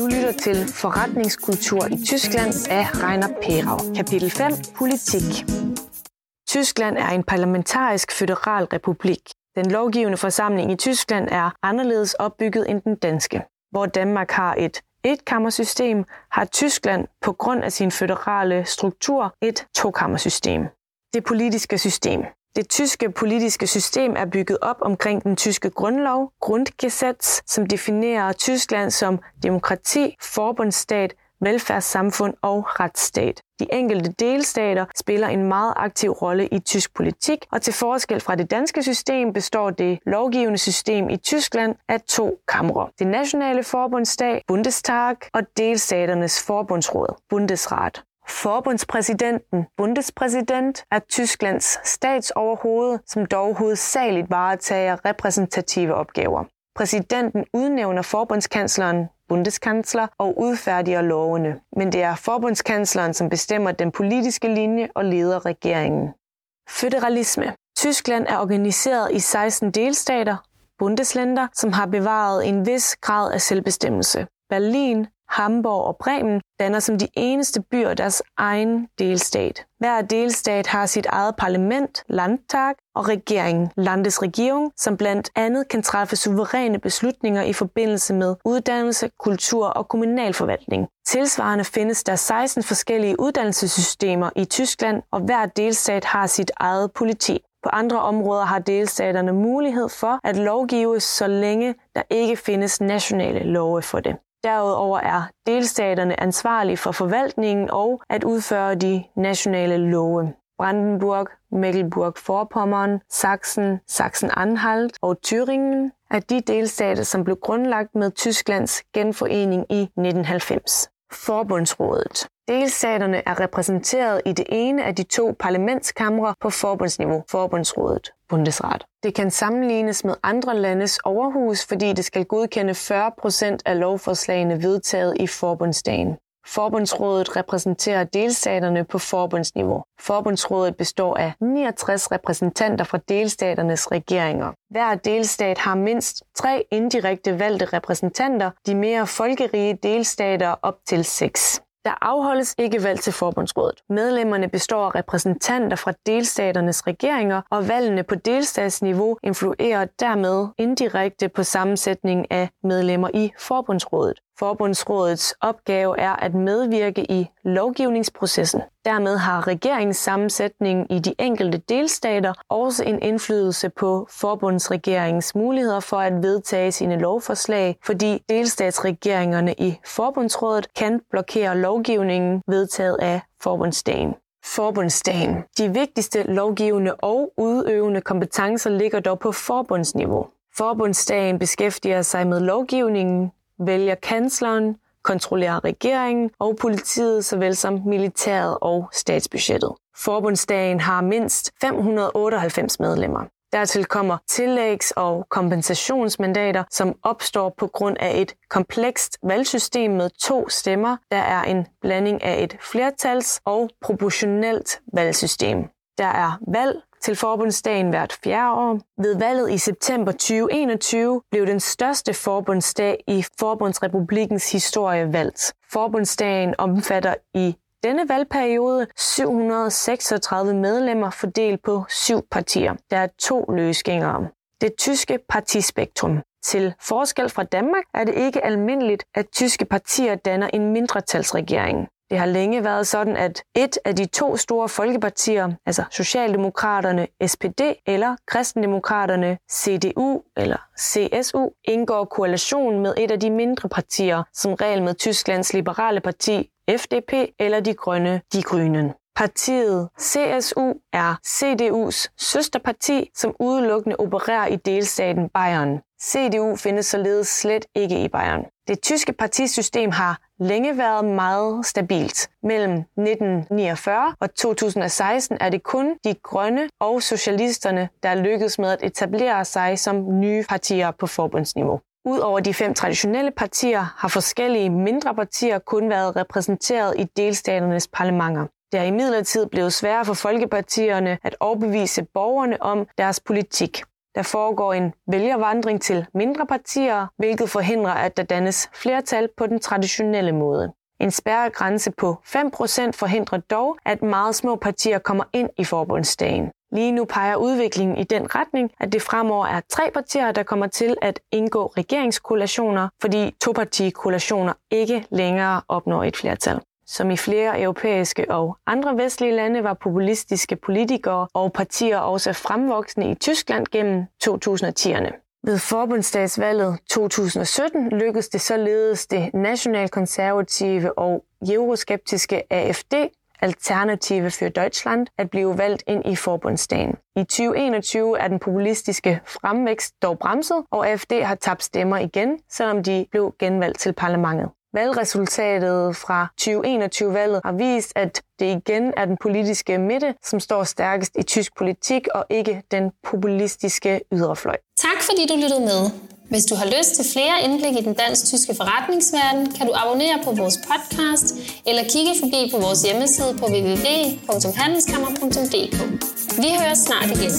Du lytter til Forretningskultur i Tyskland af Rainer Perau. Kapitel 5. Politik. Tyskland er en parlamentarisk føderal republik. Den lovgivende forsamling i Tyskland er anderledes opbygget end den danske. Hvor Danmark har et etkammersystem, har Tyskland på grund af sin føderale struktur et tokammersystem. Det politiske system. Det tyske politiske system er bygget op omkring den tyske grundlov, Grundgesetz, som definerer Tyskland som demokrati, forbundsstat, velfærdssamfund og retsstat. De enkelte delstater spiller en meget aktiv rolle i tysk politik, og til forskel fra det danske system består det lovgivende system i Tyskland af to kamre. Det nationale forbundsdag, Bundestag, og delstaternes forbundsråd, Bundesrat. Forbundspræsidenten, Bundespræsident, er Tysklands statsoverhoved, som dog hovedsageligt varetager repræsentative opgaver. Præsidenten udnævner forbundskansleren, Bundeskansler, og udfærdiger lovene. Men det er forbundskansleren, som bestemmer den politiske linje og leder regeringen. Føderalisme. Tyskland er organiseret i 16 delstater, Bundesländer, som har bevaret en vis grad af selvbestemmelse. Berlin, Hamburg og Bremen danner som de eneste byer deres egen delstat. Hver delstat har sit eget parlament, Landtag, og regering, Landesregierung, som blandt andet kan træffe suveræne beslutninger i forbindelse med uddannelse, kultur og kommunalforvaltning. Tilsvarende findes der 16 forskellige uddannelsessystemer i Tyskland, og hver delstat har sit eget politi. På andre områder har delstaterne mulighed for at lovgive, så længe der ikke findes nationale love for det. Derudover er delstaterne ansvarlige for forvaltningen og at udføre de nationale love. Brandenburg, Mecklenburg-Vorpommern, Sachsen, Sachsen-Anhalt og Thüringen er de delstater, som blev grundlagt med Tysklands genforening i 1990. Forbundsrådet. Delstaterne er repræsenteret i det ene af de to parlamentskamre på forbundsniveau, Forbundsrådet, Bundesrat. Det kan sammenlignes med andre landes overhus, fordi det skal godkende 40 procent af lovforslagene vedtaget i forbundsdagen. Forbundsrådet repræsenterer delstaterne på forbundsniveau. Forbundsrådet består af 69 repræsentanter fra delstaternes regeringer. Hver delstat har mindst tre indirekte valgte repræsentanter, de mere folkerige delstater op til seks. Der afholdes ikke valg til forbundsrådet. Medlemmerne består af repræsentanter fra delstaternes regeringer, og valgene på delstatsniveau influerer dermed indirekte på sammensætningen af medlemmer i forbundsrådet. Forbundsrådets opgave er at medvirke i lovgivningsprocessen. Dermed har regeringssammensætningen i de enkelte delstater også en indflydelse på forbundsregeringens muligheder for at vedtage sine lovforslag, fordi delstatsregeringerne i forbundsrådet kan blokere lovgivningen vedtaget af forbundsdagen. Forbundsdagen. De vigtigste lovgivende og udøvende kompetencer ligger dog på forbundsniveau. Forbundsdagen beskæftiger sig med lovgivningen, vælger kansleren, kontrollerer regeringen og politiet, såvel som militæret og statsbudgettet. Forbundsdagen har mindst 598 medlemmer. Dertil kommer tillægs- og kompensationsmandater, som opstår på grund af et komplekst valgsystem med to stemmer, der er en blanding af et flertals- og proportionelt valgsystem. Der er valg til forbundsdagen hvert fjerde år. Ved valget i september 2021 blev den største forbundsdag i Forbundsrepublikens historie valgt. Forbundsdagen omfatter i denne valgperiode 736 medlemmer fordelt på syv partier. Der er to løsgængere. Det tyske partispektrum. Til forskel fra Danmark er det ikke almindeligt, at tyske partier danner en mindretalsregering. Det har længe været sådan, at et af de to store folkepartier, altså Socialdemokraterne SPD eller Kristendemokraterne CDU eller CSU, indgår koalition med et af de mindre partier, som regel med Tysklands liberale parti FDP eller De Grønne, De Grønne. Partiet CSU er CDU's søsterparti, som udelukkende opererer i delstaten Bayern. CDU findes således slet ikke i Bayern. Det tyske partisystem har længe været meget stabilt. Mellem 1949 og 2016 er det kun de grønne og socialisterne, der lykkedes med at etablere sig som nye partier på forbundsniveau. Udover de fem traditionelle partier har forskellige mindre partier kun været repræsenteret i delstaternes parlamenter. Det er imidlertid blevet sværere for folkepartierne at overbevise borgerne om deres politik. Der foregår en vælgervandring til mindre partier, hvilket forhindrer, at der dannes flertal på den traditionelle måde. En spærregrænse på 5% forhindrer dog, at meget små partier kommer ind i forbundsdagen. Lige nu peger udviklingen i den retning, at det fremover er tre partier, der kommer til at indgå regeringskoalitioner, fordi topartikoalitioner ikke længere opnår et flertal. Som i flere europæiske og andre vestlige lande var populistiske politikere og partier også fremvoksende i Tyskland gennem 2010'erne. Ved forbundsdagsvalget 2017 lykkedes det således det nationalkonservative og euroskeptiske AFD Alternative für Deutschland at blive valgt ind i forbundsdagen. I 2021 er den populistiske fremvækst dog bremset, og AFD har tabt stemmer igen, selvom de blev genvalgt til parlamentet. Valgresultatet fra 2021-valget har vist, at det igen er den politiske midte, som står stærkest i tysk politik, og ikke den populistiske yderfløj. Tak fordi du lyttede med. Hvis du har lyst til flere indblik i den dansk-tyske forretningsverden, kan du abonnere på vores podcast eller kigge forbi på vores hjemmeside på www.handelskammer.dk. Vi høres snart igen.